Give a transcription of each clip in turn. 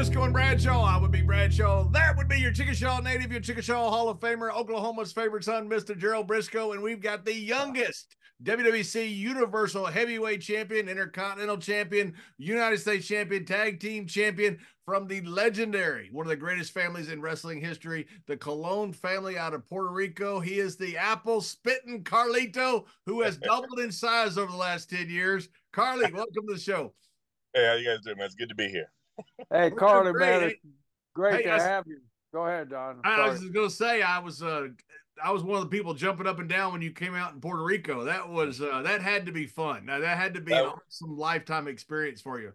Brisco and Bradshaw. I would be Bradshaw. That would be your Chickasha native, your Chickasha Hall of Famer, Oklahoma's favorite son, Mr. Gerald Brisco. And we've got the youngest WWC Universal Heavyweight Champion, Intercontinental Champion, United States Champion, Tag Team Champion from the legendary, one of the greatest families in wrestling history, the Colon family out of Puerto Rico. He is the apple spitting Carlito, who has doubled in size over the last 10 years. Carly, welcome to the show. Hey, how you guys doing, man? It's good to be here. Hey, Carly, man, great. it's great Hey, to I s- have you. Go ahead, Don. I was just gonna say I was uh I was one of the people jumping up and down when you came out in Puerto Rico. That was uh that had to be fun. Now that had to be That- an awesome lifetime experience for you.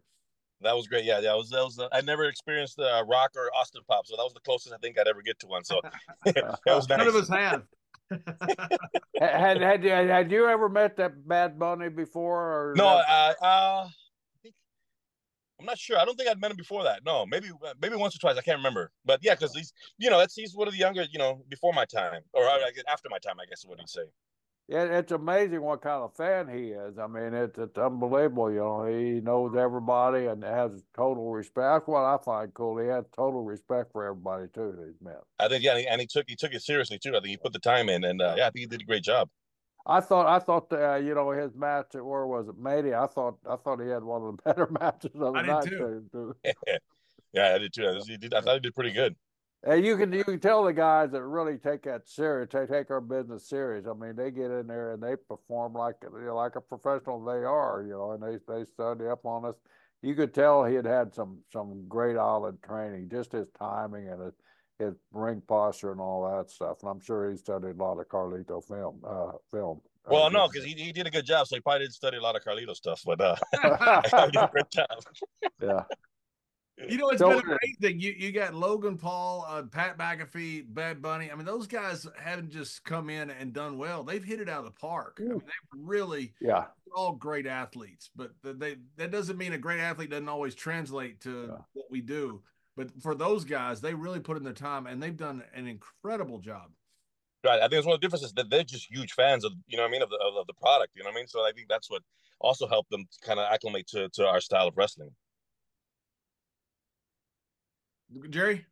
That was great. Yeah, that was that was. Uh, I never experienced uh, rock or Austin pop, so that was the closest I think I'd ever get to one. So that was nice. None of us have. had had you had you ever met that Bad Bunny before? Or No, that- uh, uh, I think I'm not sure. I don't think I'd met him before that. No, maybe uh, maybe once or twice. I can't remember. But yeah, because he's you know that's he's one of the younger you know before my time or after my time. I guess is what he'd say. yeah, it's amazing what kind of fan he is. I mean, it's it's unbelievable. You know, he knows everybody and has total respect. That's what I find cool. He has total respect for everybody too that he's met. I think yeah, and he, and he took he took it seriously too. I think he put the time in, and uh, yeah, I think he did a great job. I thought I thought uh, you know his match at where was it, Matey? I thought I thought he had one of the better matches of the I did night. too. too. yeah, I did too. He did, I thought he did pretty good. And you can you can tell the guys that really take that serious, they take our business serious. I mean, they get in there and they perform like you know, like a professional they are, you know, and they they study up on us. You could tell he had had some some great solid training, just his timing and his, his ring posture and all that stuff. And I'm sure he studied a lot of Carlito film. Uh, film. Uh, Well, no, because he, he did a good job, so he probably didn't study a lot of Carlito stuff, but uh, he did a great job. yeah. You know, it's So- been amazing. You you got Logan Paul, uh, Pat McAfee, Bad Bunny. I mean, those guys haven't just come in and done well. They've hit it out of the park. I mean, they've really Yeah. they're all great athletes, but they that doesn't mean a great athlete doesn't always translate to Yeah. what we do. But for those guys, they really put in their time and they've done an incredible job. Right. I think it's one of the differences that they're just huge fans of, you know what I mean, of the, of, of the product, you know what I mean? So I think that's what also helped them kind of acclimate to, to our style of wrestling. Jerry,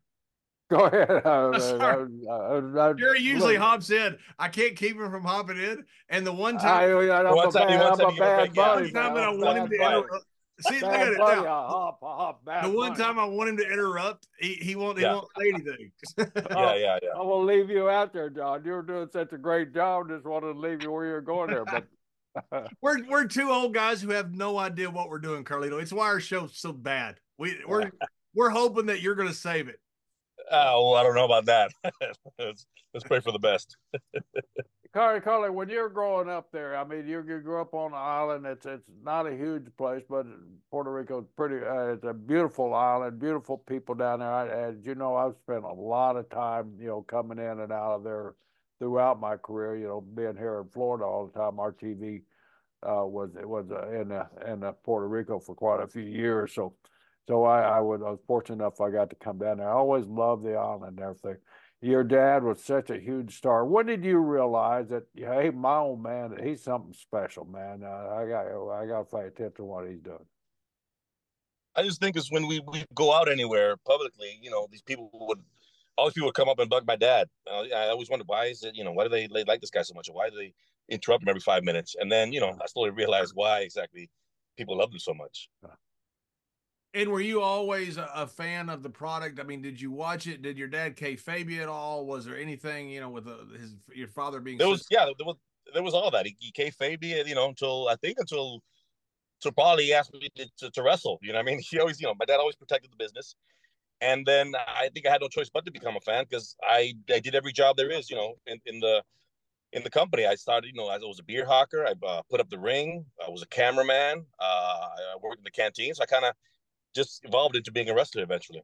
Go ahead. Uh, sorry. uh, uh, uh, Jerry usually look, hops in. I can't keep him from hopping in. And the one I, time, I'm One a time- bad, one I'm a you bad break, buddy. one time man. that I want him to interrupt. See, look at it now. Hop, hop, The one buddy. time I want him to interrupt, he, he won't he Yeah. won't say anything. Yeah, oh, yeah, yeah. I'm gonna leave you out there, John. You're doing such a great job. Just wanted to leave you where you're going there, but we're we're two old guys who have no idea what we're doing, Carlito. It's why our show's so bad. We we're we're hoping that you're gonna save it. Oh, well, I don't know about that. let's, let's pray for the best. Carly, Carly, when you're growing up there, I mean, you, you grew up on an island. It's it's not a huge place, but Puerto Rico's pretty. Uh, it's a beautiful island, beautiful people down there. I, as you know, I've spent a lot of time, you know, coming in and out of there throughout my career. You know, being here in Florida all the time. Our TV uh, was it was uh, in uh, in uh, Puerto Rico for quite a few years. So, so I I, would, I was fortunate enough I got to come down there. I always loved the island and everything your dad was such a huge star. When did you realize that, hey, my old man, he's something special, man? Uh, I got, I got to pay attention to what he's doing. I just think it's when we, we go out anywhere publicly, you know, these people would, all these people would come up and bug my dad. Uh, I always wondered, why is it, you know, why do they, they like this guy so much? Or why do they interrupt him every five minutes? And then, you know, I slowly realized why exactly people love him so much. And were you always a, a fan of the product? I mean, did you watch it? Did your dad kayfabe you at all? Was there anything you know with uh, his your father being? There so- was, yeah, there was, there was all that. He, he me, you know, until I think until, until probably he asked me to, to, to wrestle. You know what I mean? He always, you know, my dad always protected the business. And then I think I had no choice but to become a fan because I, I did every job there is, you know, in, in the, in the company. I started, you know, I was a beer hawker. I uh, put up the ring. I was a cameraman. Uh, I worked in the canteen. So I kind of just evolved into being a wrestler eventually.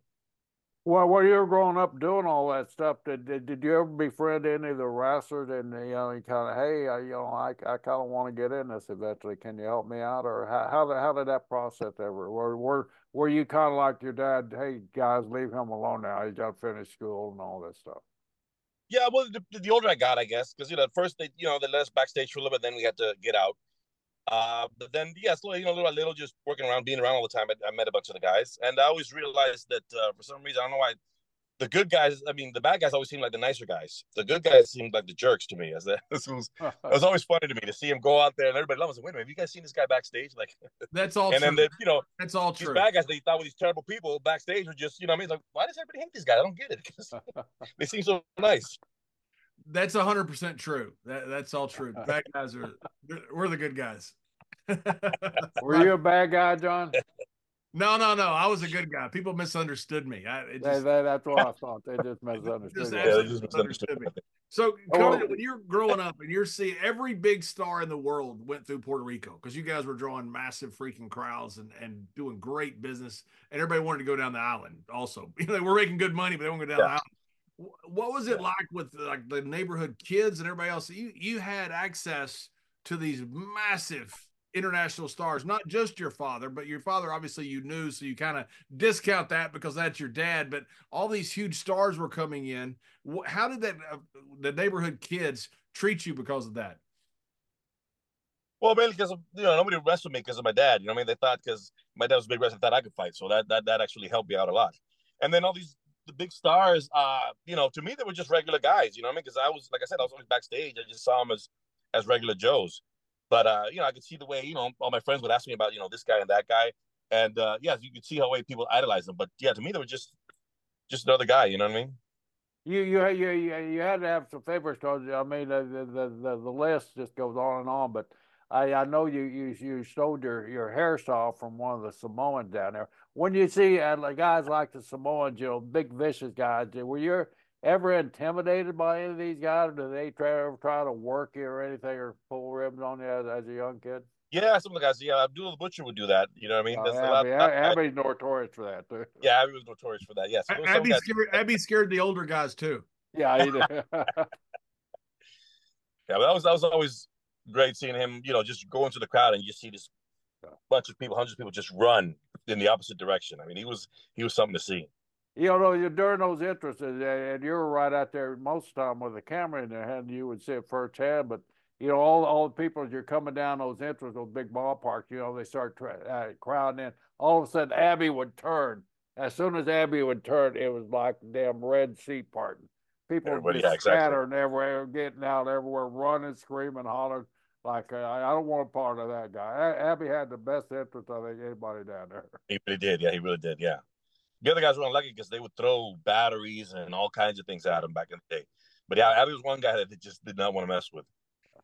Well, when you were growing up doing all that stuff, did did, did you ever befriend any of the wrestlers? And you know, you kind of, hey, I, you know, I, I kind of want to get in this eventually. Can you help me out? Or how how did, how did that process ever? Were were were you kind of like your dad? Hey, guys, leave him alone now. He's got to finish school and all that stuff. Yeah, well, the, the older I got, I guess, because you know, at first they, you know, they let us backstage for a little bit, then we had to get out. Uh, but then, yeah, slowly, you know, little by little, just working around, being around all the time, I, I met a bunch of the guys, and I always realized that uh, for some reason, I don't know why, the good guys, I mean, the bad guys always seem like the nicer guys. The good guys seemed like the jerks to me. As that was, it was always funny to me to see him go out there and everybody loves him. Wait a minute, have you guys seen this guy backstage? Like, that's all. And true. then the, you know, that's all these true. bad guys they thought were these terrible people backstage were just, you know, I mean, like, why does everybody hate this guy? I don't get it they seem so nice. That's hundred percent true. That that's all true. Bad guys are we're the good guys. Were you a bad guy, John? No, no, no. I was a good guy. People misunderstood me. I, it They- just, they- that's what I thought. They just misunderstood. just you. Yeah, they just misunderstood misunderstood me. me. So, Oh, Cody, well- when you're growing up and you're seeing every big star in the world went through Puerto Rico because you guys were drawing massive freaking crowds and, and doing great business, and everybody wanted to go down the island. Also, you know, they were making good money, but they want to go down the island. Wh- What was it like with like the neighborhood kids and everybody else? You you had access to these massive international stars, not just your father, but your father obviously you knew, so you kind of discount that because that's your dad. But all these huge stars were coming in. How did that uh, the neighborhood kids treat you because of that? Well, mainly because you know nobody wrestled me because of my dad. You know, what I mean, they thought because my dad was a big wrestler, thought I could fight, so that that that actually helped me out a lot. And then all these the big stars, uh, you know, to me they were just regular guys. You know, what I mean, because I was like I said, I was always backstage. I just saw them as as regular Joes. But uh, you know, I could see the way you know all my friends would ask me about you know this guy and that guy, and uh, yeah, you could see how way people idolize them. But yeah, to me they were just just another guy. You know what I mean? You you you you, had to have some favorites because I mean the, the the the list just goes on and on. But I I know you you you showed your your hairstyle from one of the Samoans down there. When you see uh, like guys like the Samoans, you know, big vicious guys, were you ever intimidated by any of these guys? Or did they try ever try to work you or anything or pull ribbons on you as, as a young kid? Yeah, some of the guys. Yeah, Abdullah the Butcher would do that. You know what I mean? Uh, There's a lot- Abby, lot- Abby's notorious for that too. yeah, Abby was notorious for that. Yes, yeah, so Abby scared Abby scared the older guys too. Yeah, he did. Yeah, but that was that was always great seeing him. You know, just go into the crowd and you see this bunch of people, hundreds of people, just run in the opposite direction. I mean, he was he was something to see. You know, during those entrances, and you were right out there most of the time with a camera in their hand, you would see it firsthand. But you know, all all the people as you're coming down those entrances, those big ballparks, you know, they start uh, crowding in. All of a sudden, Abby would turn. As soon as Abby would turn, it was like damn Red Sea parting. People would Everybody- be yeah, exactly. scattering everywhere, getting out everywhere, running, screaming, hollering. Like uh, I I don't want a part of that guy. Abby had the best entrance I think anybody down there. He really did. Yeah, he really did. Yeah. The other guys were unlucky because they would throw batteries and all kinds of things at him back in the day. But yeah, Abby was one guy that they just did not want to mess with.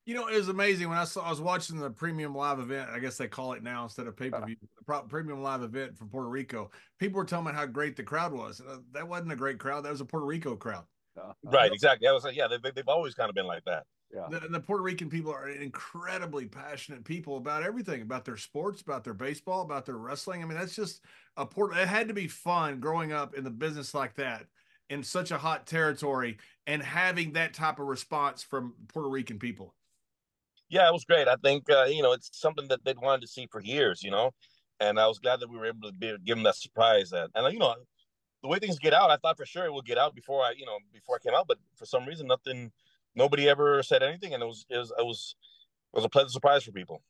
You know, it was amazing when I saw I was watching the premium live event. I guess they call it now instead of pay per view. The pro- premium live event from Puerto Rico. People were telling me how great the crowd was. Uh, that wasn't a great crowd. That was a Puerto Rico crowd. Right, exactly. I was like, yeah, they, they've always kind of been like that. Yeah. The, and the Puerto Rican people are incredibly passionate people about everything, about their sports, about their baseball, about their wrestling. I mean, that's just a port. It had to be fun growing up in the business like that in such a hot territory and having that type of response from Puerto Rican people. Yeah, it was great. I think uh, you know it's something that they'd wanted to see for years, you know, and I was glad that we were able to be, give them that surprise. That and you know, the way things get out, I thought for sure it would get out before I, you know, before I came out, but for some reason, nothing, nobody ever said anything, and it was it was it was, it was a pleasant surprise for people.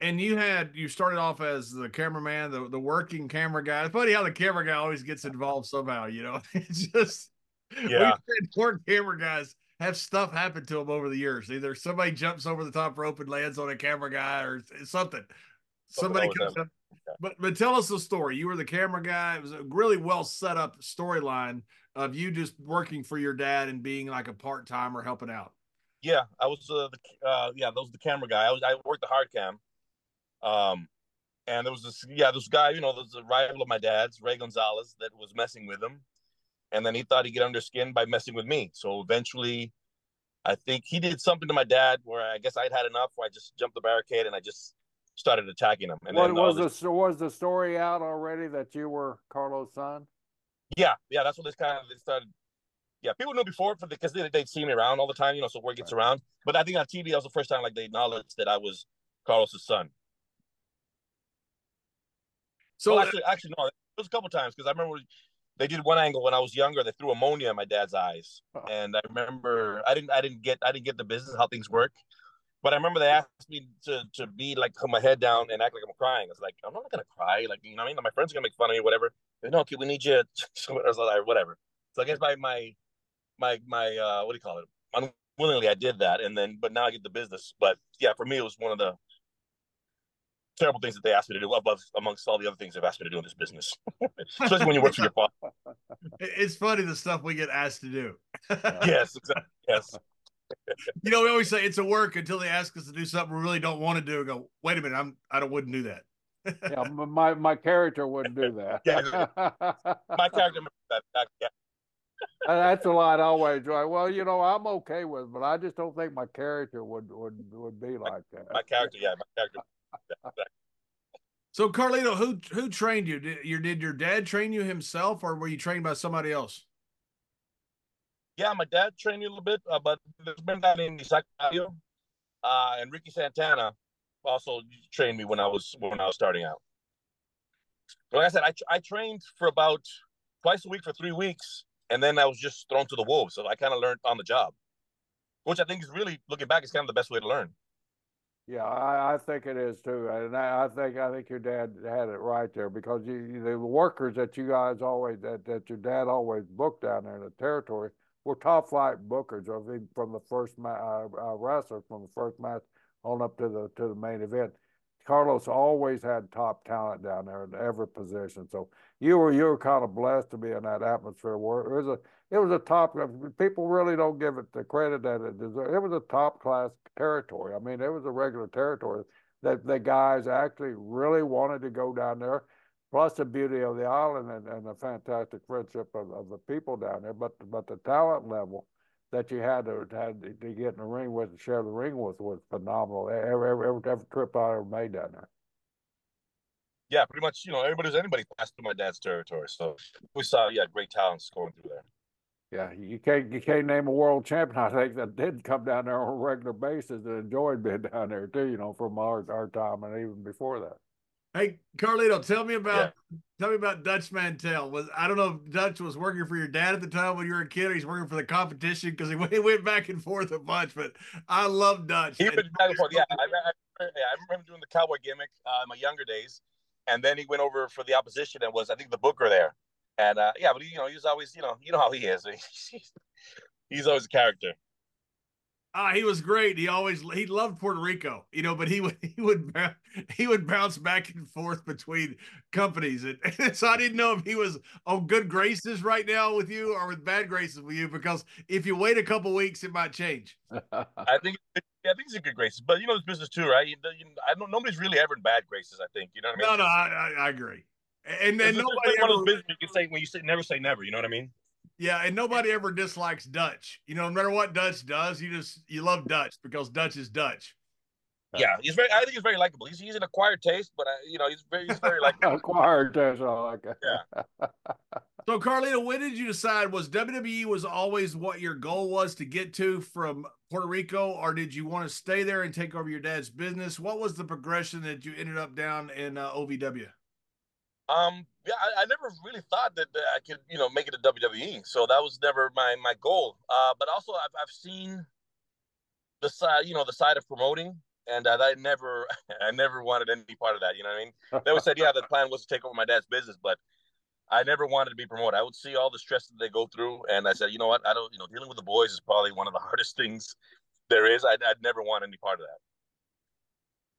And you had you started off as the cameraman, the, the working camera guy. It's funny how the camera guy always gets involved somehow, you know. It's just Yeah. we've camera guys have stuff happen to them over the years. Either somebody jumps over the top rope and lands on a camera guy or something. Somebody comes up. But but tell us the story. You were the camera guy. It was a really well set up storyline of you just working for your dad and being like a part timer helping out. Yeah, I was uh, the uh, yeah, that was the camera guy. I was I worked the hard cam, um, and there was this yeah this guy you know there's a rival of my dad's Ray Gonzalez that was messing with him, and then he thought he'd get under skin by messing with me. So eventually, I think he did something to my dad where I guess I'd had enough. Where I just jumped the barricade and I just started attacking him. And What then all was this- the was the story out already that you were Carlos' son? Yeah, yeah, that's what this kind of they started. Yeah, people knew before for because they they'd see me around all the time, you know. So word gets around. But I think on TV that was the first time like they acknowledged that I was Carlos's son. So So actually, actually no, it was a couple times because I remember they did one angle when I was younger. They threw ammonia in my dad's eyes, oh. and I remember I didn't I didn't get I didn't get the business how things work. But I remember they asked me to to be like put my head down and act like I'm crying. I was like, I'm not gonna cry. Like you know, what I mean, my friends are gonna make fun of me, whatever. no, okay, we need you. I was like, whatever. So I guess my my my my uh, what do you call it? Unwillingly, I did that, and then but now I get the business. But yeah, for me, it was one of the terrible things that they asked me to do above amongst all the other things they've asked me to do in this business especially when you work for your father it's funny the stuff we get asked to do yes exactly yes you know we always say it's a work until they ask us to do something we really don't want to do and go wait a minute i'm i don't wouldn't do that yeah my my character wouldn't do that yeah my character yeah. that's a lot always right well you know i'm okay with but i just don't think my character would would would be like that my character yeah my character so Carlito, who who trained you? Did your did your dad train you himself, or were you trained by somebody else? Yeah, my dad trained me a little bit, uh, but there's been a guy named Isaac uh, and Ricky Santana also trained me when I was when I was starting out. Like I said, I I trained for about twice a week for three weeks, and then I was just thrown to the wolves. So I kind of learned on the job, which I think is really looking back is kind of the best way to learn. Yeah, I, I think it is too, and I, I, think I think your dad had it right there because you, the workers that you guys always that, that your dad always booked down there in the territory were top flight bookers of from the first ma- uh, uh, wrestler from the first match on up to the to the main event. Carlos always had top talent down there in every position. So you were you were kind of blessed to be in that atmosphere where it was a it was a top. People really don't give it the credit that it deserves. It was a top class territory. I mean, it was a regular territory that the guys actually really wanted to go down there. Plus the beauty of the island and, and the fantastic friendship of, of the people down there, but but the talent level that you had to had to get in the ring with and share the ring with was phenomenal. Every every, every, every trip I ever made down there. Yeah, pretty much. You know, everybody's anybody passed through my dad's territory, so we saw yeah great talents going through there. Yeah, you can't you can't name a world champion. I think that did come down there on a regular basis and enjoyed being down there too. You know, from our our time and even before that. Hey, Carlito, tell me about yeah. tell me about Dutch Mantell. Was I don't know if Dutch was working for your dad at the time when you were a kid, or he's working for the competition because he, he went back and forth a bunch. But I love Dutch. He went back and forth. Yeah, I, I, I, remember him doing the cowboy gimmick uh, in my younger days, and then he went over for the opposition and was I think the booker there. And uh, yeah, but he, you know, he was always, you know, you know how he is. he's always a character. Ah, he was great. He always he loved Puerto Rico, you know, but he would he would he would bounce back and forth between companies, and, and, so I didn't know if he was on good graces right now with you or with bad graces with you because if you wait a couple weeks, it might change. I think yeah, I think he's in good graces, but you know, this business too, right? You, you, I don't nobody's really ever in bad graces. I think you know what I mean. No, no, I, I, I agree. And then nobody ever, one business you can say when you say never say never. You know what I mean? Yeah, and nobody ever dislikes Dutch. You know, no matter what Dutch does, you just you love Dutch because Dutch is Dutch. Yeah, he's very. I think he's very likable. He's, he's an acquired taste, but uh, you know he's very he's very like acquired taste. I like it. Yeah. so Carlito, when did you decide was WWE was always what your goal was to get to from Puerto Rico, or did you want to stay there and take over your dad's business? What was the progression that you ended up down in uh, OVW? Um, yeah, I, I, never really thought that, that, I could, you know, make it to WWE. So that was never my my goal. Uh, but also I've I've seen the side, you know, the side of promoting, and uh, I never I never wanted any part of that. You know what I mean? They always said, yeah, the plan was to take over my dad's business, but I never wanted to be promoted. I would see all the stress that they go through, and I said, you know what? I don't, you know, dealing with the boys is probably one of the hardest things there is. I'd, I'd never want any part of that.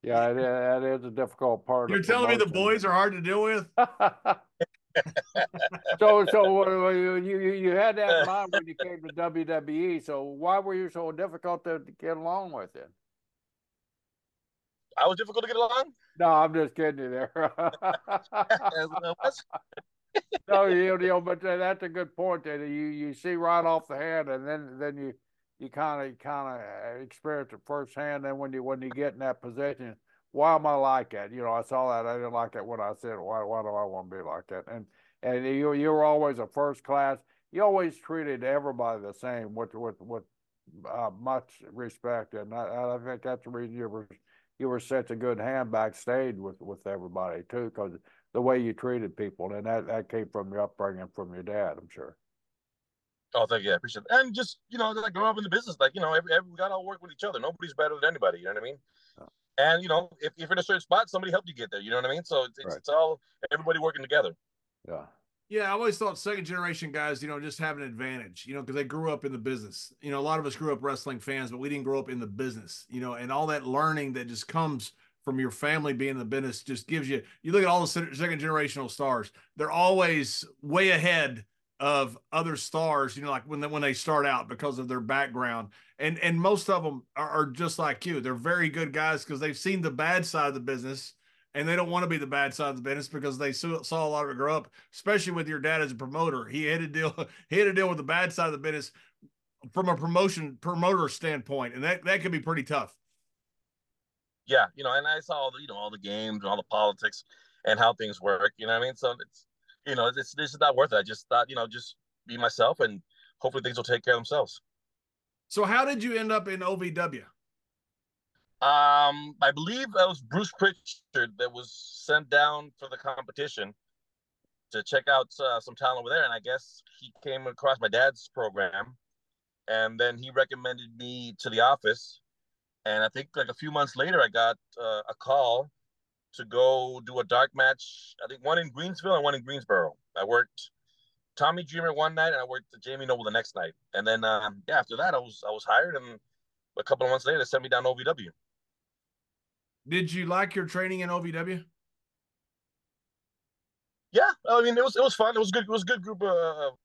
Yeah, it, that is a difficult part. You're telling me the boys are hard to deal with. so, so uh, you, you you had that in mind when you came to WWE. So, why were you so difficult to get along with it? I was difficult to get along. No, I'm just kidding you there. no, you know, but uh, that's a good point. That you you see right off the hand, and then then you you kind of kind of experience it firsthand. Then when you when you get in that position, why am I like that? You know, I saw that I didn't like that when I said why why do I want to be like that? And and you you were always a first class. You always treated everybody the same with with with uh, much respect, and I, I think that's the reason you were you were such a good hand backstage with with everybody too, because the way you treated people, and that that came from your upbringing from your dad, I'm sure. Oh, thank you. I appreciate it. And just, you know, like grow up in the business, like, you know, every, every, we got to all work with each other. Nobody's better than anybody. You know what I mean? Oh. And, you know, if, if you're in a certain spot, somebody helped you get there. You know what I mean? So it's, right. it's all everybody working together. Yeah. Yeah, I always thought second generation guys, you know, just have an advantage, you know, because they grew up in the business. You know, a lot of us grew up wrestling fans, but we didn't grow up in the business, you know, and all that learning that just comes from your family being in the business just gives you. You look at all the second generational stars; they're always way ahead of other stars. You know, like when they, when they start out because of their background, and and most of them are, are just like you. They're very good guys because they've seen the bad side of the business and they don't want to be the bad side of the business because they saw, a lot of it grow up, especially with your dad as a promoter. He had to deal he had to deal with the bad side of the business from a promotion promoter standpoint, and that that can be pretty tough. Yeah, you know, and I saw the you know all the games and all the politics and how things work. You know I mean? So it's you know it's this is not worth it. I just thought you know just be myself and hopefully things will take care of themselves. So how did you end up in OVW? Um, I believe that was Bruce Pritchard that was sent down for the competition to check out uh, some talent over there, and I guess he came across my dad's program, and then he recommended me to the office, and I think like a few months later, I got uh, a call to go do a dark match. I think one in Greensville and one in Greensboro. I worked Tommy Dreamer one night, and I worked Jamie Noble the next night, and then um, yeah, after that, I was I was hired, and a couple of months later, they sent me down to OVW. Did you like your training in OVW? Yeah, I mean it was it was fun. It was good. It was a good group of,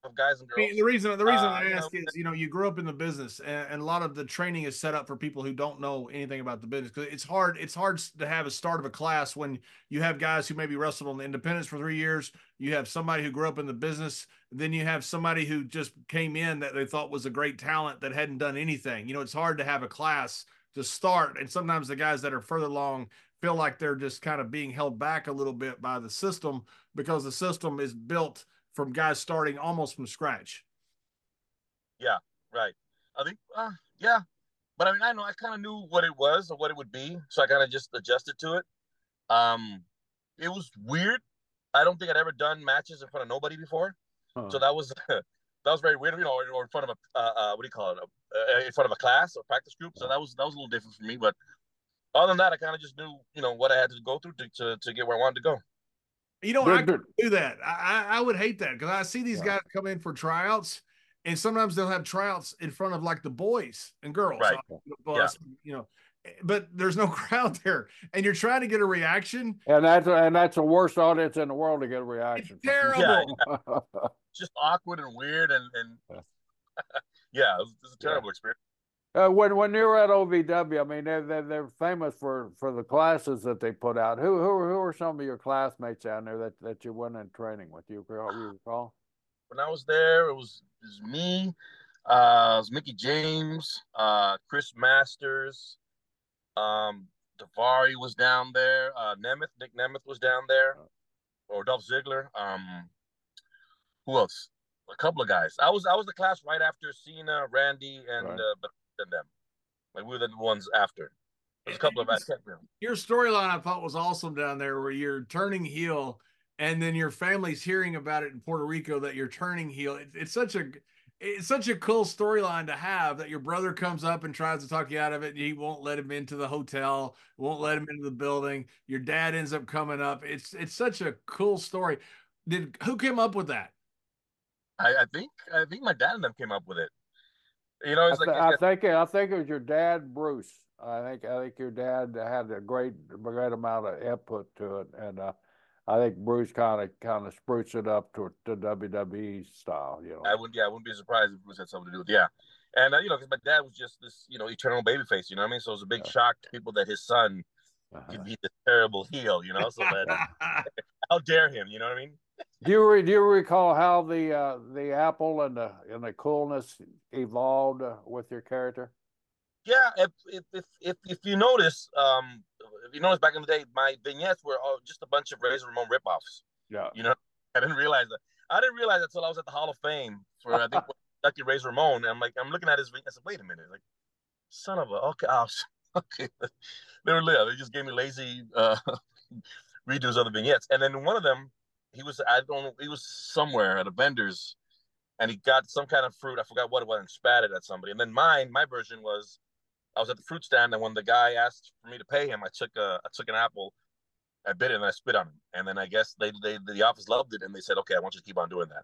of guys and girls. I mean, the reason the reason uh, I ask you know, is you know you grew up in the business and, and, a lot of the training is set up for people who don't know anything about the business because it's hard it's hard to have a start of a class when you have guys who maybe wrestled on the independence for three years. You have somebody who grew up in the business. Then you have somebody who just came in that they thought was a great talent that hadn't done anything. You know, it's hard to have a class to start. And sometimes the guys that are further along feel like they're just kind of being held back a little bit by the system because the system is built from guys starting almost from scratch. Yeah, right. I think, uh, yeah. But I mean, I know I kind of knew what it was or what it would be, so I kind of just adjusted to it. Um, it was weird. I don't think I'd ever done matches in front of nobody before, huh. so that was that was very weird. You know, or, or in front of a uh, uh, what do you call it? Uh, in front of a class or practice group. So that was that was a little different for me. But other than that, I kind of just knew, you know, what I had to go through to, to, to get where I wanted to go. You know, I could do that. I, I would hate that because I see these yeah. guys come in for tryouts, and sometimes they'll have tryouts in front of like the boys and girls, right? Bus, yeah. You know, eh, but there's no crowd there, and you're trying to get a reaction. And that's and that's the worst audience in the world to get a reaction. It's terrible. Yeah, Just awkward and weird, and and yeah, it was, it was a terrible experience. Uh, when when you were at OVW, I mean, they're, they're, they're famous for for the classes that they put out. Who who who are some of your classmates down there that, that you went in training with? You recall? When I was there, it was, it was me, uh, it was Mickie James, uh, Chris Masters, um, Daivari was down there, uh, Nemeth, Nick Nemeth was down there, or Dolph Ziggler. Um, who else? A couple of guys. I was I was the class right after Cena, Randy, and right. uh, than them. Like we were the ones after. There's a couple of us. Your storyline I thought was awesome down there, where you're turning heel, and then your family's hearing about it in Puerto Rico that you're turning heel. It, it's such a it's such a cool storyline to have that your brother comes up and tries to talk you out of it and he won't let him into the hotel won't let him into the building your dad ends up coming up it's it's such a cool story did who came up with that i, I think i think my dad and them came up with it you know, it's I, th- like, I think I think it was your dad, Bruce. I think I think your dad had a great great amount of input to it, and uh, I think Bruce kind of kind of spruced it up to to WWE style. You know, I wouldn't yeah, I wouldn't be surprised if Bruce had something to do with it. yeah. And uh, you know, because my dad was just this you know eternal babyface. You know what I mean? So it was a big yeah. shock to people that his son uh-huh. could be this terrible heel. You know, so that how dare him? You know what I mean? Do you do you recall how the uh, the apple and the and the coolness evolved uh, with your character? Yeah, if if if if, if you notice, um, if you notice back in the day, my vignettes were all just a bunch of Razor Ramon ripoffs. Yeah, you know, I didn't realize that. I didn't realize that until I was at the Hall of Fame for I think Lucky Razor Ramon. And I'm like, I'm looking at his vignette. I said, wait a minute, like, son of a okay, oh, okay. they were They just gave me lazy uh, redos of the vignettes, and then one of them he was I don't know he was somewhere at a vendor's and he got some kind of fruit. I forgot what it was and spat it at somebody. And then mine, my version was, I was at the fruit stand, and when the guy asked for me to pay him, I took a I took an apple, I bit it, and I spit on him. And then I guess they they the office loved it, and they said, okay, I want you to keep on doing that.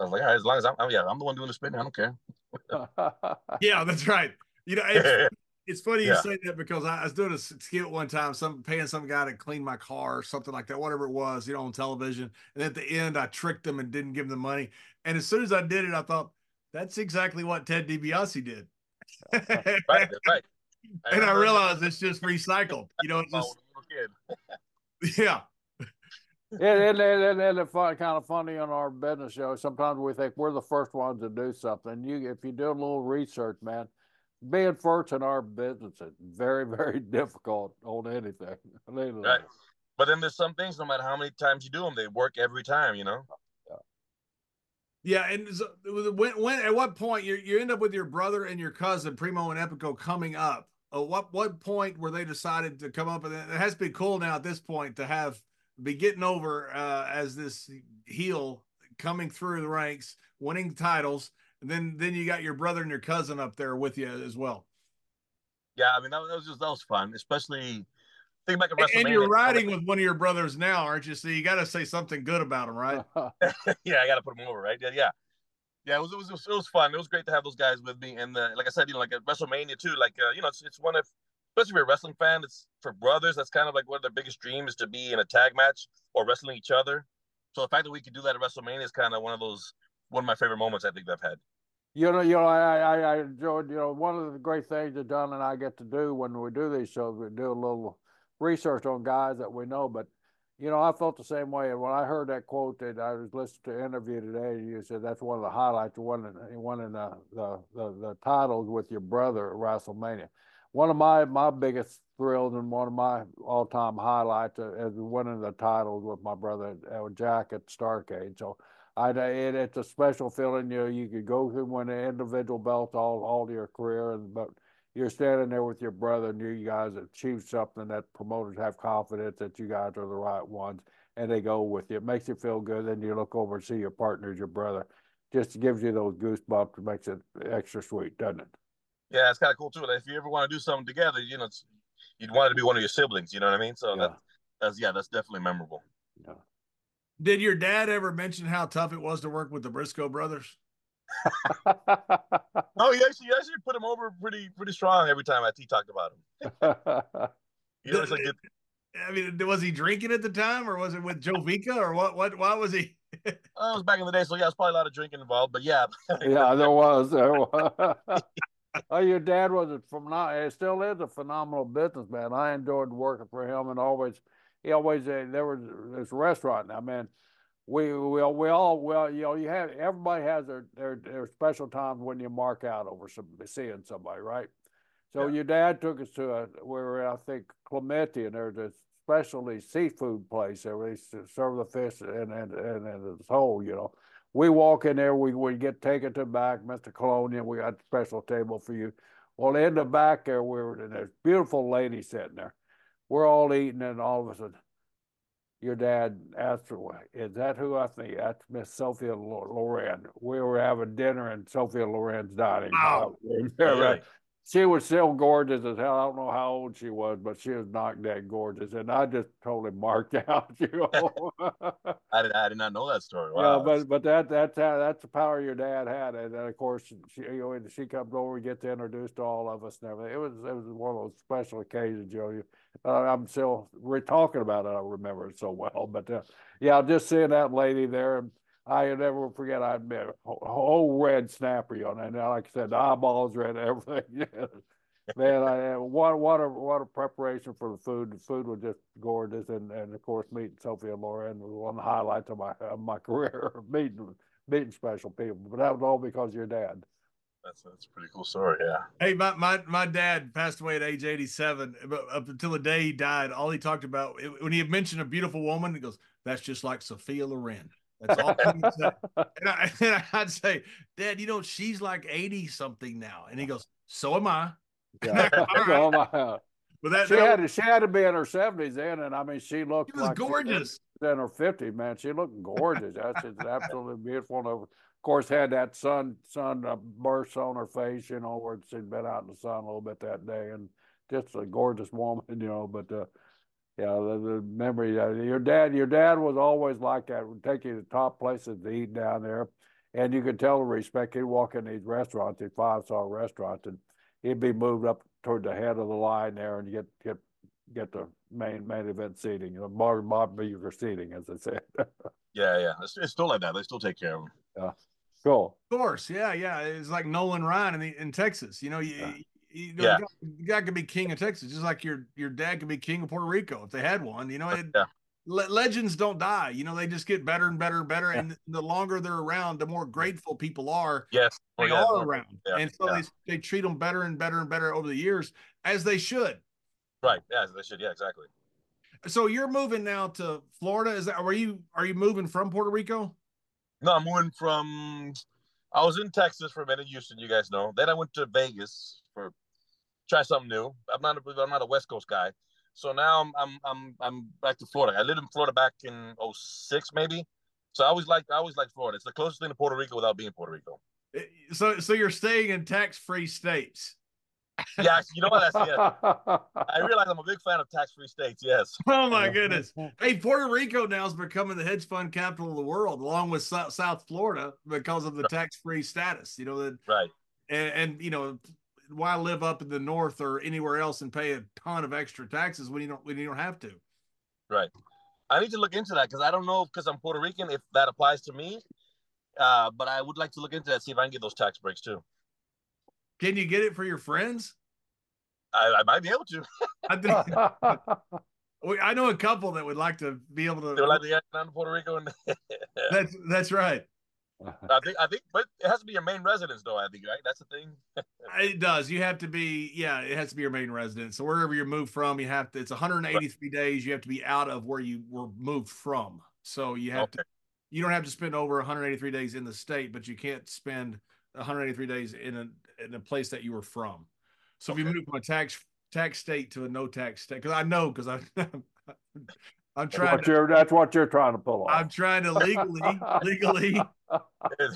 I was like, all right, as long as I'm, I'm yeah, I'm the one doing the spitting, I don't care. yeah, that's right. You know, it's, it's funny yeah. you say that because I, was doing a skit one time, some paying some guy to clean my car or something like that, whatever it was, you know, on television. And at the end, I tricked them and didn't give them the money. And as soon as I did it, I thought that's exactly what Ted DiBiase did. right, right. I and I realized it's just recycled. You know, it's just yeah. and, and, and, and it's fun, kind of funny on our business show. Sometimes we think we're the first ones to do something. You, if you do a little research, man, being first in our business is very, very difficult on anything. Right. But then there's some things, no matter how many times you do them, they work every time, you know? Yeah, and so when, when at what point you you end up with your brother and your cousin Primo and Epico coming up? Uh, what what point were they decided to come up? And it has to be cool now at this point to have be getting over uh, as this heel coming through the ranks, winning titles, and then then you got your brother and your cousin up there with you as well. Yeah, I mean that, was just that was fun, especially think back at WrestleMania. And you're riding with one of your brothers now, aren't you? So you got to say something good about him, right? yeah, I got to put him over, right? Yeah, yeah, yeah. It was, it was it was fun. It was great to have those guys with me, and uh, like I said, you know, like at WrestleMania too. Like uh, you know, it's, it's one of especially if you're a wrestling fan, it's for brothers. That's kind of like one of their biggest dreams to be in a tag match or wrestling each other. So the fact that we could do that at WrestleMania is kind of one of those one of my favorite moments I think I've had. You know, you know, I, I, I enjoyed. You know, one of the great things that Don and I get to do when we do these shows, we do a little research on guys that we know. But you know, I felt the same way. And when I heard that quote that I was listening to an interview today, you said that's one of the highlights, one in one in the the, the, the titles with your brother at WrestleMania. One of my my biggest thrills and one of my all time highlights is winning the titles with my brother uh, Jack at Starcade. So I, it, it's a special feeling. You know, you could go through an individual belt all all your career, and but you're standing there with your brother, and you guys achieve something that promoters have confidence that you guys are the right ones, and they go with you. It makes you feel good. Then you look over and see your partner, your brother. Just gives you those goosebumps. It makes it extra sweet, doesn't it? Yeah, it's kind of cool too. If you ever want to do something together, you know, you'd want it to be one of your siblings. You know what I mean? So yeah. that, that's yeah, that's definitely memorable. Yeah. Did your dad ever mention how tough it was to work with the Brisco brothers? oh, he actually, he actually put him over pretty pretty strong every time he talked about him. he was like, I mean, was he drinking at the time, or was it with Jovica, or what? What? Why was he? oh, it was back in the day, so yeah, there's probably a lot of drinking involved. But yeah, yeah, there was. There was. oh, your dad was a phenomenal. It still is a phenomenal businessman. I enjoyed working for him, and always he always uh, there was this restaurant I mean, We we we all well, you know, you have everybody has their their, their special times when you mark out over some seeing somebody, right? So yeah. your dad took us to a where I think Clemente, and there's a specialty seafood place where they serve the fish and and and, and it's whole, you know. We walk in there, we we get taken to the back, Mr. Colonial, we got a special table for you. Well, in the back there, we were and there's beautiful lady sitting there we're all eating, and all of a sudden, your dad asked her, "Is that who I think?" That's Miss Sophia Loren. We were having dinner in Sophia Loren's dining. Wow, really? She was still gorgeous as hell. I don't know how old she was, but she was knocked that gorgeous, and I just totally marked out. You know, I did. I did not know that story. Wow. Yeah, but but that that's how that's the power your dad had, and then of course she you know, she comes over and gets introduced to all of us and everything. It was it was one of those special occasions, Joe. Uh, I'm still we're talking about it. I remember it so well, but uh, yeah, just seeing that lady there and I never forget. I had a whole red snapper on it. And like I said, the eyeballs red, everything. Man, I uh, what what a what a preparation for the food. The food was just gorgeous, and, and of course meeting Sophia Loren was one of the highlights of my of my career. meeting meeting special people, but that was all because of your dad. That's that's a pretty cool story. Yeah. Hey, my my my dad passed away at age eighty seven. But up until the day he died, all he talked about when he mentioned a beautiful woman, he goes, "That's just like Sophia Loren." That's all. and, I, and I'd say, Dad, you know, she's like 80 something now. And he goes, So am I. Yeah. so am I. But that she that, had to, she had to be in her 70s then, and I mean, she looked she was like gorgeous. in her 50s, man. She looked gorgeous. That's just absolutely beautiful. And of course, had that sun sun uh, burst on her face, you know, where she'd been out in the sun a little bit that day, and just a gorgeous woman, you know. But uh, yeah, the, the memory. Uh, your dad, your dad was always like that. Would take you to top places to eat down there, and you could tell the respect. He'd walk in these restaurants, these five star restaurants, and he'd be moved up toward the head of the line there, and get get get the main main event seating, you know, bar bar bigger seating, as I said. yeah, yeah, it's, it's, still like that. They still take care of them. Yeah, cool. Of course, yeah, yeah. It's like Nolan Ryan in the, in Texas. You know, you, yeah. You know, yeah. the guy could be king of Texas, just like your your dad could be king of Puerto Rico if they had one. You know, it, yeah. le- legends don't die. You know, they just get better and better and better. Yeah. And the longer they're around, the more grateful people are. Yes, oh, they oh, yeah. are oh, around, and so they they treat them better and better and better over the years, as they should. Right. Yeah, they should. Yeah, exactly. So you're moving now to Florida. Is that are you are you moving from Puerto Rico? No, I'm moving from. I was in Texas for a minute, Houston. You guys know. Then I went to Vegas try something new. I'm not a, I'm not a West Coast guy, so now I'm I'm I'm I'm back to Florida. I lived in Florida back in 06 maybe. So I always like I always like Florida. It's the closest thing to Puerto Rico without being Puerto Rico. Eh, so so you're staying in tax free states yeah, you know what? That's, yeah. I realize I'm a big fan of tax-free states. Yes. Oh my goodness! Hey, Puerto Rico now is becoming the hedge fund capital of the world, along with South Florida, because of the tax-free status. You know that. Right. And, and you know why live up in the north or anywhere else and pay a ton of extra taxes when you don't when you don't have to. Right. I need to look into that because I don't know because I'm Puerto Rican if that applies to me. Uh, but I would like to look into that, see if I can get those tax breaks too. Can you get it for your friends? I, I might be able to. I think. I know a couple that would like to be able to. They would like to get down to Puerto Rico, and that's that's right. I think I think, but it has to be your main residence, though. I think right. That's the thing. it does. You have to be. Yeah, it has to be your main residence. So wherever you're moved from, you have to. It's 183 right. days. You have to be out of where you were moved from. So you have okay. to. You don't have to spend over 183 days in the state, but you can't spend 183 days in a in a place that you were from. So okay. if you move from a tax tax state to a no tax state, because I know because I I'm trying. That's what, to, that's what you're trying to pull off. I'm trying to legally legally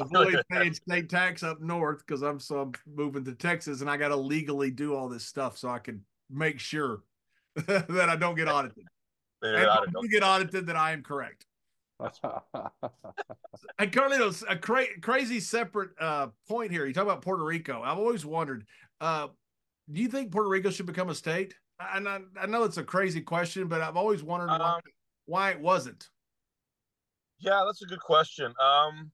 avoid paying state tax up north because I'm so I'm moving to Texas and I got to legally do all this stuff so I can make sure that I don't get audited. and if you get audited, that I am correct. and Carlitos, a cra- crazy separate uh, point here. You talk about Puerto Rico. I've always wondered, uh, do you think Puerto Rico should become a state? And I, I know it's a crazy question, but I've always wondered um, why, why, it wasn't. Yeah, that's a good question. Um,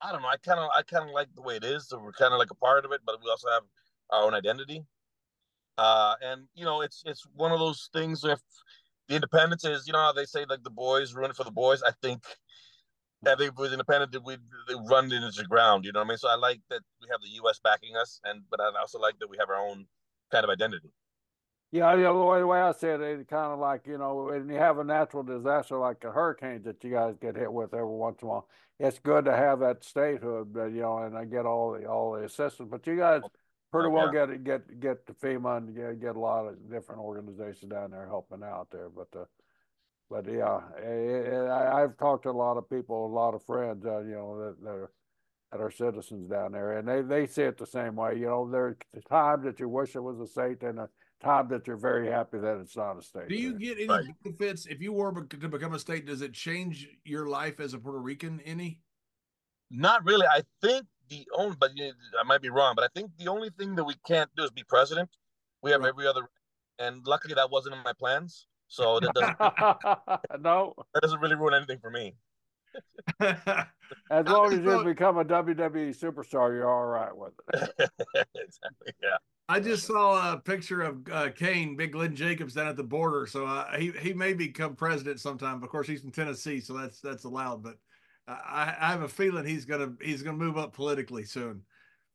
I don't know. I kind of I kind of like the way it is. So we're kind of like a part of it, but we also have our own identity. Uh, and you know, it's it's one of those things. If the independence is, you know, how they say like the boys run for the boys. I think that if it was independent, we they run it into the ground. You know what I mean? So I like that we have the U.S. backing us, and but I also like that we have our own kind of identity. Yeah, know, the way I said it, it's kind of like you know, when you have a natural disaster like a hurricane that you guys get hit with every once in a while, it's good to have that statehood, but, you know, and I get all the all the assistance. But you guys pretty well yeah. get get get to FEMA and get get a lot of different organizations down there helping out there. But uh, but yeah, it, it, I, have talked to a lot of people, a lot of friends, uh, you know, that, that are that are citizens down there, and they they see it the same way. You know, there's times that you wish it was a state, and a time that you're very happy that it's not a state. Do you there. get any right. benefits if you were to become a state? Does it change your life as a Puerto Rican any? Not really. I think the only, but I might be wrong, but I think the only thing that we can't do is be president. We have right. every other, and luckily that wasn't in my plans. So that doesn't no, that doesn't really ruin anything for me. as long as you become a WWE superstar, you're all right with it. exactly. Yeah. I just saw a picture of uh, Kane, Big Glenn Jacobs, down at the border. So uh, he he may become president sometime. Of course, he's from Tennessee, so that's that's allowed. But I, I have a feeling he's gonna he's gonna move up politically soon.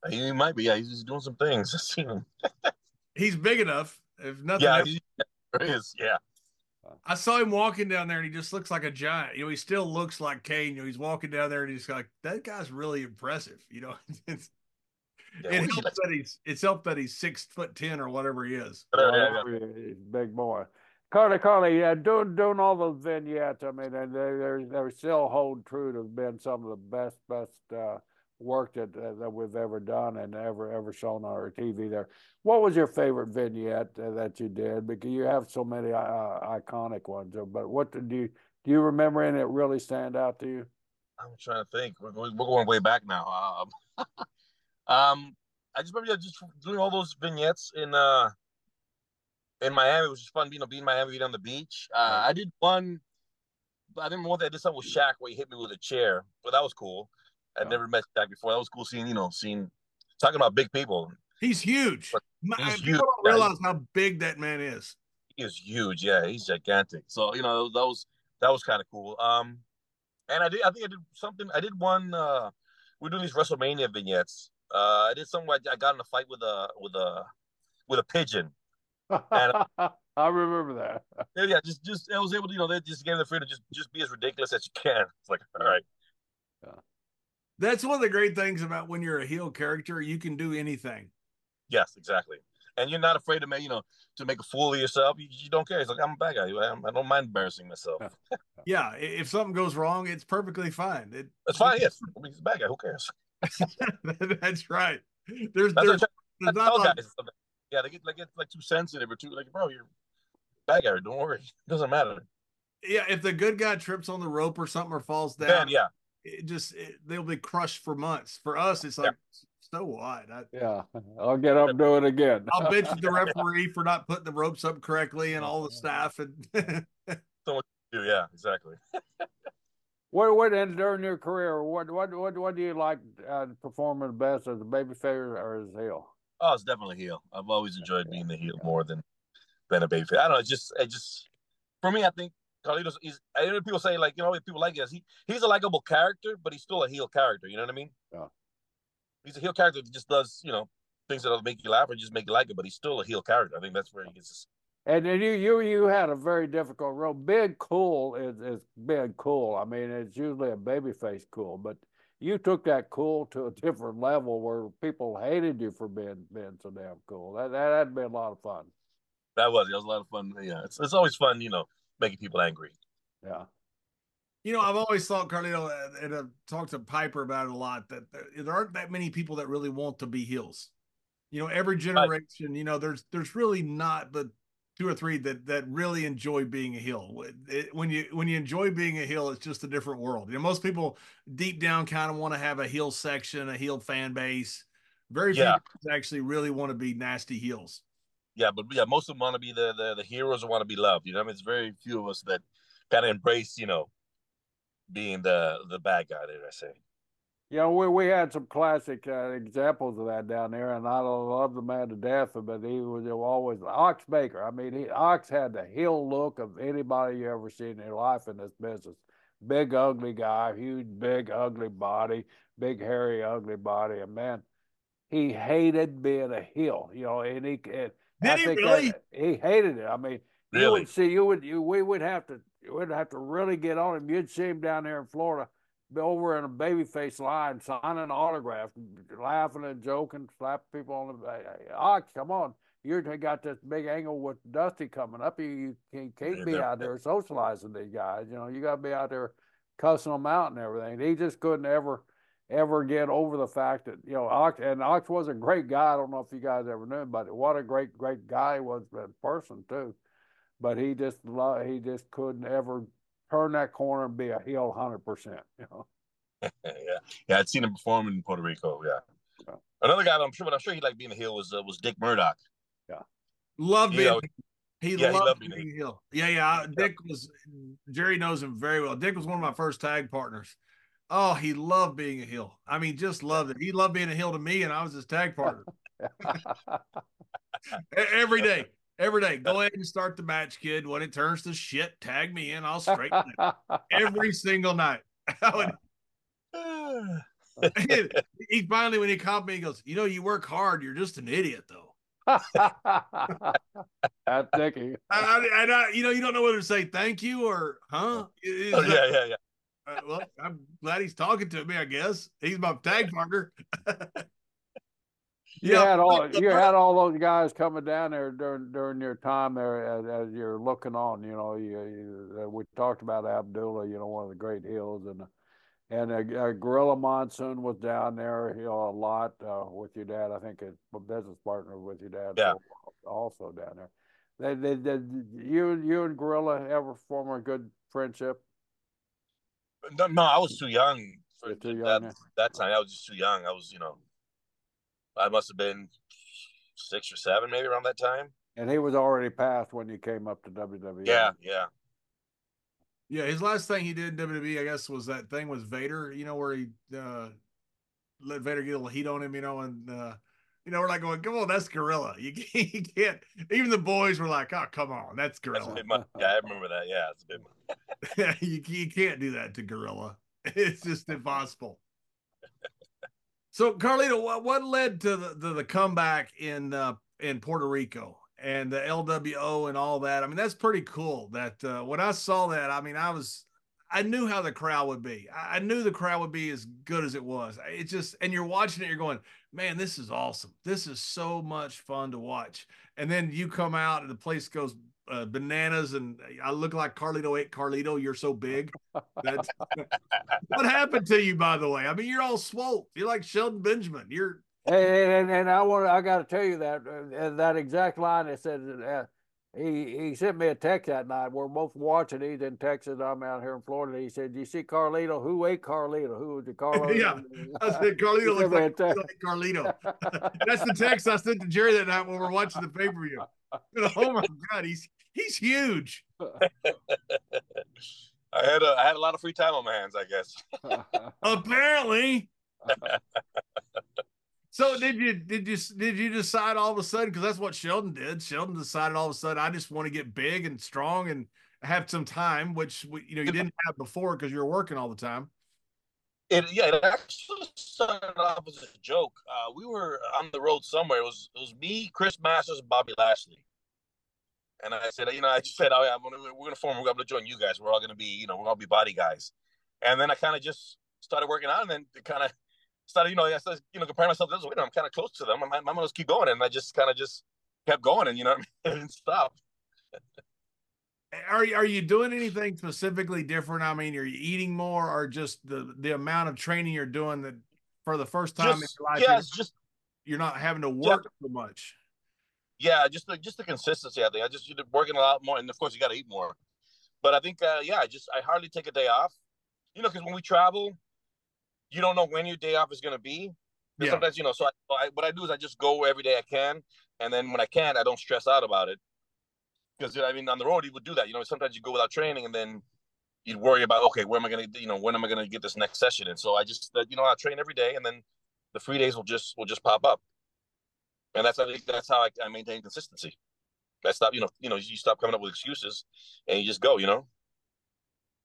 He might be. Yeah, he's doing some things. I've seen him. he's big enough. If nothing. Yeah, else. he is. Yeah. I saw him walking down there, and he just looks like a giant. You know, he still looks like Kane. You know, he's walking down there, and he's like, "That guy's really impressive." You know, yeah, it helps that he's it's helped that he's six foot ten or whatever he is. Yeah, yeah, big boy. Carly, Carly, yeah, doing doing all those vignettes. I mean, and they they they still hold true to being some of the best best uh, work that uh, that we've ever done and ever ever shown on our TV. There, what was your favorite vignette uh, that you did? Because you have so many uh, iconic ones. Uh, but what did you do? You remember any that really stand out to you? I'm trying to think. We're, we're going way back now. Um, um, I just remember just doing all those vignettes in uh in Miami. It was just fun, you know, being in Miami, being on the beach. Uh, I did one. I didn't want that. I did something with Shaq where he hit me with a chair, but that was cool. I'd never met Shaq before. That was cool seeing, you know, seeing talking about big people. He's huge. He's huge. People don't realize how big that man is. He is huge. Yeah, he's gigantic. So you know that was that was kind of cool. Um, and I did. I think I did something. I did one. Uh, we're doing these WrestleMania vignettes. Uh, I did something. I got in a fight with a with a with a pigeon. And, I remember that. Yeah, just just I was able to, you know, they just gave the freedom to just just be as ridiculous as you can. It's like, all right. Yeah. That's one of the great things about when you're a heel character, you can do anything. Yes, exactly. And you're not afraid to make, you know, to make a fool of yourself. You, you don't care. It's like I'm a bad guy. I, don't mind embarrassing myself. yeah, if something goes wrong, it's perfectly fine. It, it's fine. Yes, I mean, he's a bad guy. Who cares? That's right. There's, That's there's, there's not guys. Yeah, they get like get like too sensitive or too like, bro, you're bad guy. Don't worry, it doesn't matter. Yeah, if the good guy trips on the rope or something or falls down, then, yeah, it just it, they'll be crushed for months. For us, it's like yeah. so what? I, yeah, I'll get up do it again. I'll bitch at the referee for not putting the ropes up correctly and all the staff and. so what do? Yeah, exactly. What what and during your career, what what what what do you like uh, performing best as a babyface or as a heel? Oh, it's definitely heel. I've always enjoyed being the heel more than than a babyface. I don't know. It's just it just for me. I think Carlitos is. I know people say like you know people like this. He he's a likable character, but he's still a heel character. You know what I mean? Yeah. He's a heel character that just does you know things that'll make you laugh or just make you like it, but he's still a heel character. I think that's where he gets. And then you you you had a very difficult role. Big cool is is big cool. I mean, it's usually a babyface cool, but you took that cool to a different level where people hated you for being being so damn cool. That that had been a lot of fun. That was it was a lot of fun. Yeah, it's it's always fun, you know, making people angry. Yeah. You know, I've always thought, Carlito, and I've talked to Piper about it a lot, that there aren't that many people that really want to be heels. You know, every generation, you know, there's there's really not but two or three that that really enjoy being a heel. It, eh, when you when you enjoy being a heel, it's just a different world. You know, most people deep down kind of want to have a heel section, a heel fan base. Very few actually really want to be nasty heels. Yeah, but yeah, most of them want to be the the, the heroes or want to be loved. You know, I mean, it's very few of us that kind of embrace, you know, being the the bad guy. Did I say? You know, we, we had some classic uh, examples of that down there, and I love the man to death, but he was always Ox Baker. I mean, he, Ox had the heel look of anybody you ever seen in your life in this business. Big, ugly guy, huge, big, ugly body, big, hairy, ugly body. And man, he hated being a heel, you know, and he, and Did I he really? That, he hated it. I mean, really? you would see, you would, you, we would have to, we'd have to really get on him. You'd see him down there in Florida over in a babyface line signing autographs, laughing and joking, slapping people on the Ox, ah, come on. You got this big angle with Dusty coming up. You, you can't be out there socializing these guys. You know, you got to be out there cussing them out and everything. He just couldn't ever, ever get over the fact that you know Ox and Ox was a great guy. I don't know if you guys ever knew him, but what a great, great guy he was in person too. But he just he just couldn't ever turn that corner and be a heel hundred percent. You know. yeah, yeah, I'd seen him perform in Puerto Rico. Yeah. yeah. Another guy I'm sure, but I'm sure he liked being a heel was uh, was Dick Murdoch. Yeah, loved being. He, yeah, loved, he loved being, being a heel. Yeah, yeah. Dick was Jerry knows him very well. Dick was one of my first tag partners. Oh, he loved being a heel. I mean, just loved it. He loved being a heel to me, and I was his tag partner. Every day. Every day, go ahead and start the match, kid. When it turns to shit, tag me in. I'll straighten it. Every single night. he finally, when he caught me, he goes, "You know, you work hard. You're just an idiot, though." That's Dickie. I, I, I, you know, you don't know whether to say thank you or huh? Oh, yeah, yeah, yeah. Uh, well, I'm glad he's talking to me. I guess he's my tag partner. You Yeah. had all you had all those guys coming down there during during your time there as, as you're looking on. You know, you, you, we talked about Abdullah. You know, one of the great hills, and and uh, uh, Gorilla Monsoon was down there. You know, a lot uh, with your dad. I think a business partner with your dad. Yeah. Also down there. They, they, did you you and Gorilla ever form a good friendship? No, no, I was too young for too that, young, yeah. that time. I was just too young. I was, you know, I must have been six or seven, maybe around that time. And he was already passed when you came up to WWE. Yeah, yeah. Yeah, his last thing he did in WWE, I guess, was that thing with Vader. You know, where he uh, let Vader get a little heat on him. You know, and uh, you know, we're like going, "Come on, that's Gorilla." You can't, you can't. Even the boys were like, "Oh, come on, that's That's a Gorilla." bit much. Yeah, I remember that. Yeah, it's a bit much. you, you can't do that to Gorilla. It's just impossible. So, Carlito, what, what led to the, the, the comeback in uh, in Puerto Rico and the LWO and all that? I mean, that's pretty cool. That uh, when I saw that, I mean, I was I knew how the crowd would be. I, I knew the crowd would be as good as it was. It's just, and you're watching it, you're going, man, this is awesome. This is so much fun to watch. And then you come out and the place goes uh, bananas, and I look like Carlito ate Carlito. You're so big. That's what happened to you, by the way. I mean, you're all swole. You're like Shelton Benjamin. You're And, and, and I want I got to tell you that uh, that exact line. It said uh, he he sent me a text that night. We're both watching. He's in Texas. I'm out here in Florida. He said, "You see Carlito? Who ate Carlito? Who was it? Carlito?" Yeah. I said Carlito looks sent me a like, text. like Carlito. That's the text I sent to Jerry that night when we're watching the pay per view. Oh my god, he's he's huge. I had a I had a lot of free time on my hands, I guess. Apparently. So did you did you did you decide all of a sudden because that's what Shelton did? Shelton decided all of a sudden I just want to get big and strong and have some time, which we, you know you didn't have before because you were working all the time. It yeah, it actually started off as a joke. Uh, we were on the road somewhere. It was it was me, Chris Masters, and Bobby Lashley. And I said, you know, I just said, oh yeah, gonna, we're gonna form. We're gonna join you guys. We're all gonna be, you know, we're all be body guys. And then I kind of just started working out, and then kind of started, you know, I started, you know, comparing myself to this. Know, I'm kind of close to them. I'm, I'm gonna just keep going, and I just kind of just kept going, and you know, I mean? I didn't stop. Are you are you doing anything specifically different? I mean, are you eating more, or just the the amount of training you're doing that for the first time Just, in your life yeah, you're, just you're not having to work so much? yeah, just the just the consistency. I think I just you're working a lot more, and of course you got to eat more. But I think uh, yeah, I just I hardly take a day off. You know, because when we travel, you don't know when your day off is going to be. Yeah. Sometimes you know, so I, I what I do is I just go every day I can, and then when I can't, I don't stress out about it. Because I mean, on the road you would do that. You know, sometimes you go without training, and then you'd worry about okay, where am I going to you know when am I going to get this next session? And so I just uh, you know I train every day, and then the free days will just will just pop up. And that's that's how I, I maintain consistency. I stop, you know, you know, you stop coming up with excuses, and you just go, you know.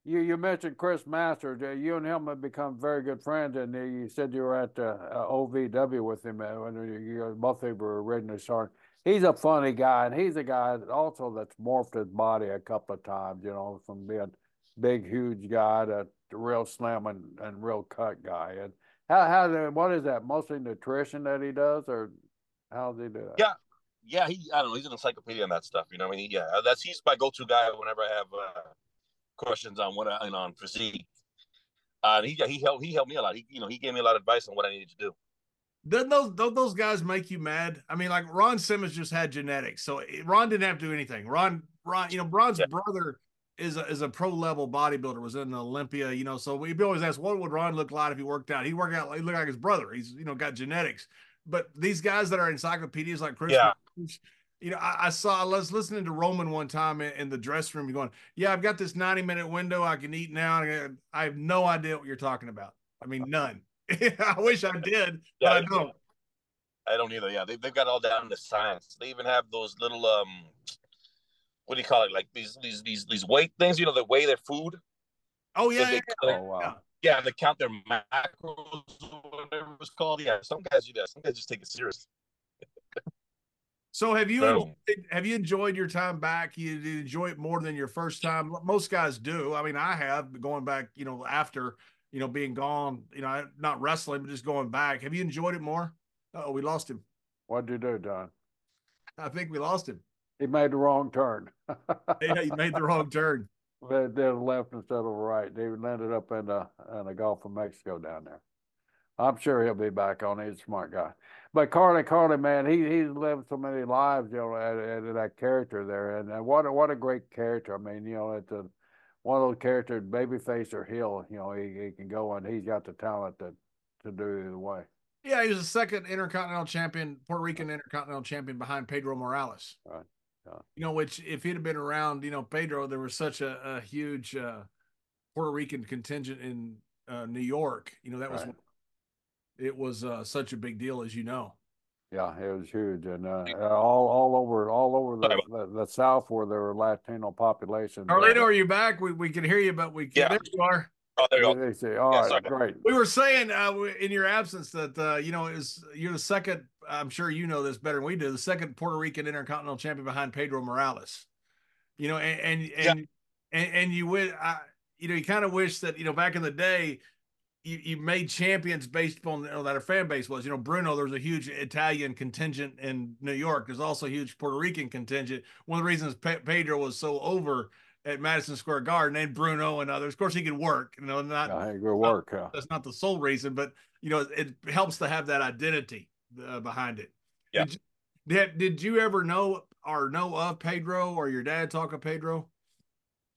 You you mentioned Chris Masters. Uh, you and him have become very good friends, and you said you were at uh, uh, OVW with him uh, when you, both of you were originally starting. He's a funny guy, and he's a guy that also that's morphed his body a couple of times. You know, from being big, huge guy to real slim and, and real cut guy. And how how what is that? Mostly nutrition that he does, or how does he do that? Yeah. Yeah, he I don't know, he's an encyclopedia on that stuff. You know, I mean, yeah, that's he's my go-to guy whenever I have uh, questions on what I know, on physique. Uh, and he he helped he helped me a lot. He you know he gave me a lot of advice on what I needed to do. Doesn't those don't those guys make you mad? I mean, like Ron Simmons just had genetics, so Ron didn't have to do anything. Ron, Ron, you know, Ron's Yeah. brother is a, is a pro level bodybuilder, was in Olympia, you know. So we always ask, what would Ron look like if he worked out? He worked out, he looked like his brother. He's you know got genetics. But these guys that are encyclopedias like Chris, Yeah. You know, I, I saw I was listening to Roman one time in, in the dressing room, going, "Yeah, I've got this ninety minute window. I can eat now." I I have no idea what you're talking about. I mean, none. I wish I did, Yeah, but I don't. I don't either. Yeah, they they've got all down to science. They even have those little um, what do you call it? Like these these these these weight things. You know, that weigh their food. Oh yeah, they, yeah, Oh wow. yeah. yeah, they count their macros or whatever it's called. Yeah, some guys do that. Some guys just take it serious. So have you Incredible. enjoyed, have you enjoyed your time back? You enjoy it more than your first time. Most guys do. I mean, I have going back. You know, after you know being gone. You know, not wrestling, but just going back. Have you enjoyed it more? Oh, we lost him. What'd you do, Don? I think we lost him. He made the wrong turn. yeah, he made the wrong turn. They did left instead of right. They landed up in the in the Gulf of Mexico down there. I'm sure he'll be back on. He's a smart guy. But Carly, Carly, man, he he's lived so many lives, you know, at, that character there, and, and what a, what a great character. I mean, you know, it's a, one of those characters, babyface or heel. You know, he, he can go and he's got the talent to to do either way. Yeah, he was the second Intercontinental Champion, Puerto Rican Intercontinental Champion behind Pedro Morales. Right. Yeah. You know, which if he'd have been around, you know, Pedro, there was such a, a huge uh, Puerto Rican contingent in uh, New York. You know, that was it was uh, such a big deal, as you know. Yeah, it was huge, and uh, all all over all over the, the, the, South where there were Latino populations. Carlito, are you back? We we can hear you, but we can, yeah. there you are. Oh, there you go. Say, all yeah, right, great. We were saying uh, in your absence that uh, you know is you're the second. I'm sure you know this better than we do. The second Puerto Rican Intercontinental Champion behind Pedro Morales. You know, and and and yeah. and, and, you would, I, you know, you kind of wish that you know back in the day you, you made champions based upon you know, that our fan base was. You know, Bruno, there's a huge Italian contingent in New York. There's also a huge Puerto Rican contingent. One of the reasons Pe- Pedro was so over at Madison Square Garden and Bruno and others. Of course, he could work. You know, not yeah, good work. Not, yeah. That's not the sole reason, but you know, it helps to have that identity uh, behind it. Yeah. Did, did, did you ever know or know of Pedro or your dad talk of Pedro?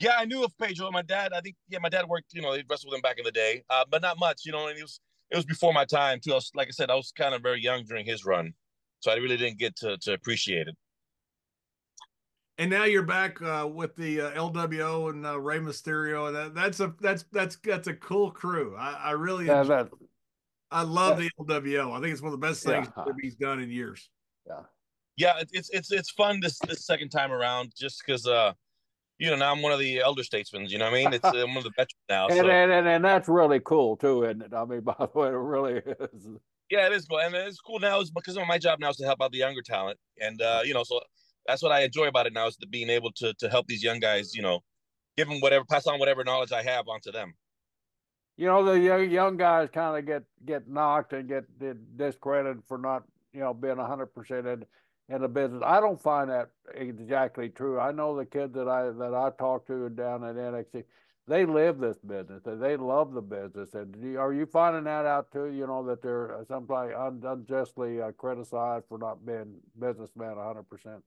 Yeah, I knew of Pedro. My dad, I think, yeah, my dad worked, you know, he wrestled with him back in the day, uh, but not much, you know, and it was it was before my time too. I was, like I said, I was kind of very young during his run, so I really didn't get to to appreciate it. And now you're back uh, with the uh, LWO and uh, Rey Mysterio. That, that's a that's that's that's a cool crew. I, I really yeah, that, I love that, the LWO. I think it's one of the best things yeah. he's done in years. Yeah, yeah, it's it's it's fun this this second time around just because uh you know, now I'm one of the elder statesmen. You know what I mean? It's uh, one of the veterans now. and, so. and, and, and that's really cool too, isn't it? I mean, by the way, it really is. Yeah, it is cool, and it's cool now is because my job now is to help out the younger talent, and uh, you know, so that's what I enjoy about it now is the being able to to help these young guys. You know, give them whatever, pass on whatever knowledge I have onto them. You know, the young young guys kind of get get knocked and get discredited for not you know being hundred percent in the business. I don't find that exactly true. I know the kids that I that I talk to down at NXT, they live this business. and They love the business. And are you finding that out too? You know that they're sometimes unjustly uh, criticized for not being businessmen 100. percent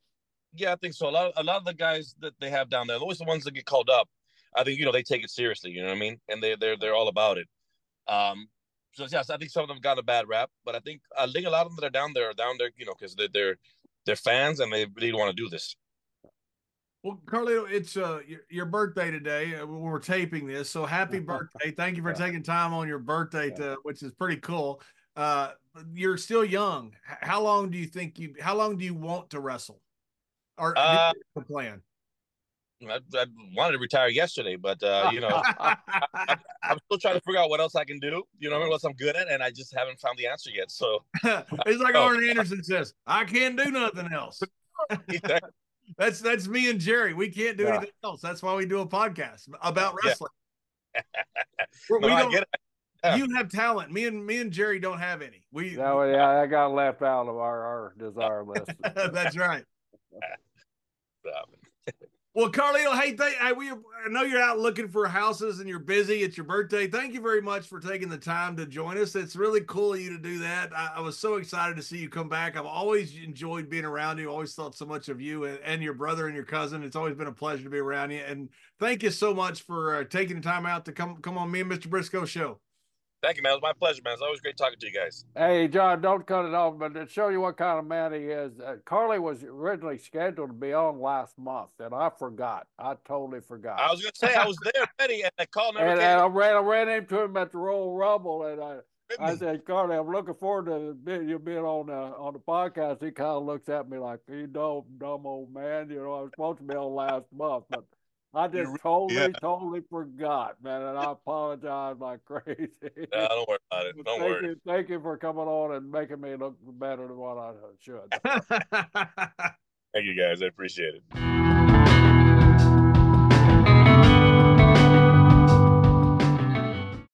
Yeah, I think so. A lot, of, a lot of the guys that they have down there, always the ones that get called up. I think you know they take it seriously. You know what I mean? And they they're they're all about it. Um, so yes, I think some of them got a bad rap, but I think I think a lot of them that are down there are down there, you know, because they're they're they're fans and they really want to do this. Well, Carlito, it's uh, your, your birthday today. Uh, we're taping this, so happy birthday! Thank you for yeah. taking time on your birthday, to, which is pretty cool. Uh, you're still young. How long do you think you? How long do you want to wrestle? Or uh, the plan? I, I, wanted to retire yesterday, but uh, you know, I, am still trying to figure out what else I can do. You know, what else I'm good at, and I just haven't found the answer yet. So it's like oh. Arn Anderson says, "I can't do nothing else." that's that's me and Jerry. We can't do yeah. anything else. That's why we do a podcast about wrestling. Yeah. no, we don't, yeah. You have talent. Me and me and Jerry don't have any. We no, yeah, I got left out of our, our desire list. that's right. Well, Carlito, hey, th- I, we, I know you're out looking for houses and you're busy. It's your birthday. Thank you very much for taking the time to join us. It's really cool of you to do that. I, I was so excited to see you come back. I've always enjoyed being around you. Always thought so much of you and, and your brother and your cousin. It's always been a pleasure to be around you. And thank you so much for uh, taking the time out to come come on me and Mr. Brisco show. Thank you, man. It was my pleasure, man. It's always great talking to you guys. Hey, John, don't cut it off, but to show you what kind of man he is, uh, Carly was originally scheduled to be on last month, and I forgot. I totally forgot. I was going to say I was there ready, and the call never and, came. And I ran, I ran into him at the Royal Rumble, and I. I said, Carly, I'm looking forward to you being on the on the podcast. He kind of looks at me like, you dumb, dumb old man. You know, I was supposed to be on last month, but I just totally, yeah. totally forgot, man, and I apologize like crazy. No, don't worry about it. Don't thank worry. You, thank you for coming on and making me look better than what I should. thank you, guys. I appreciate it.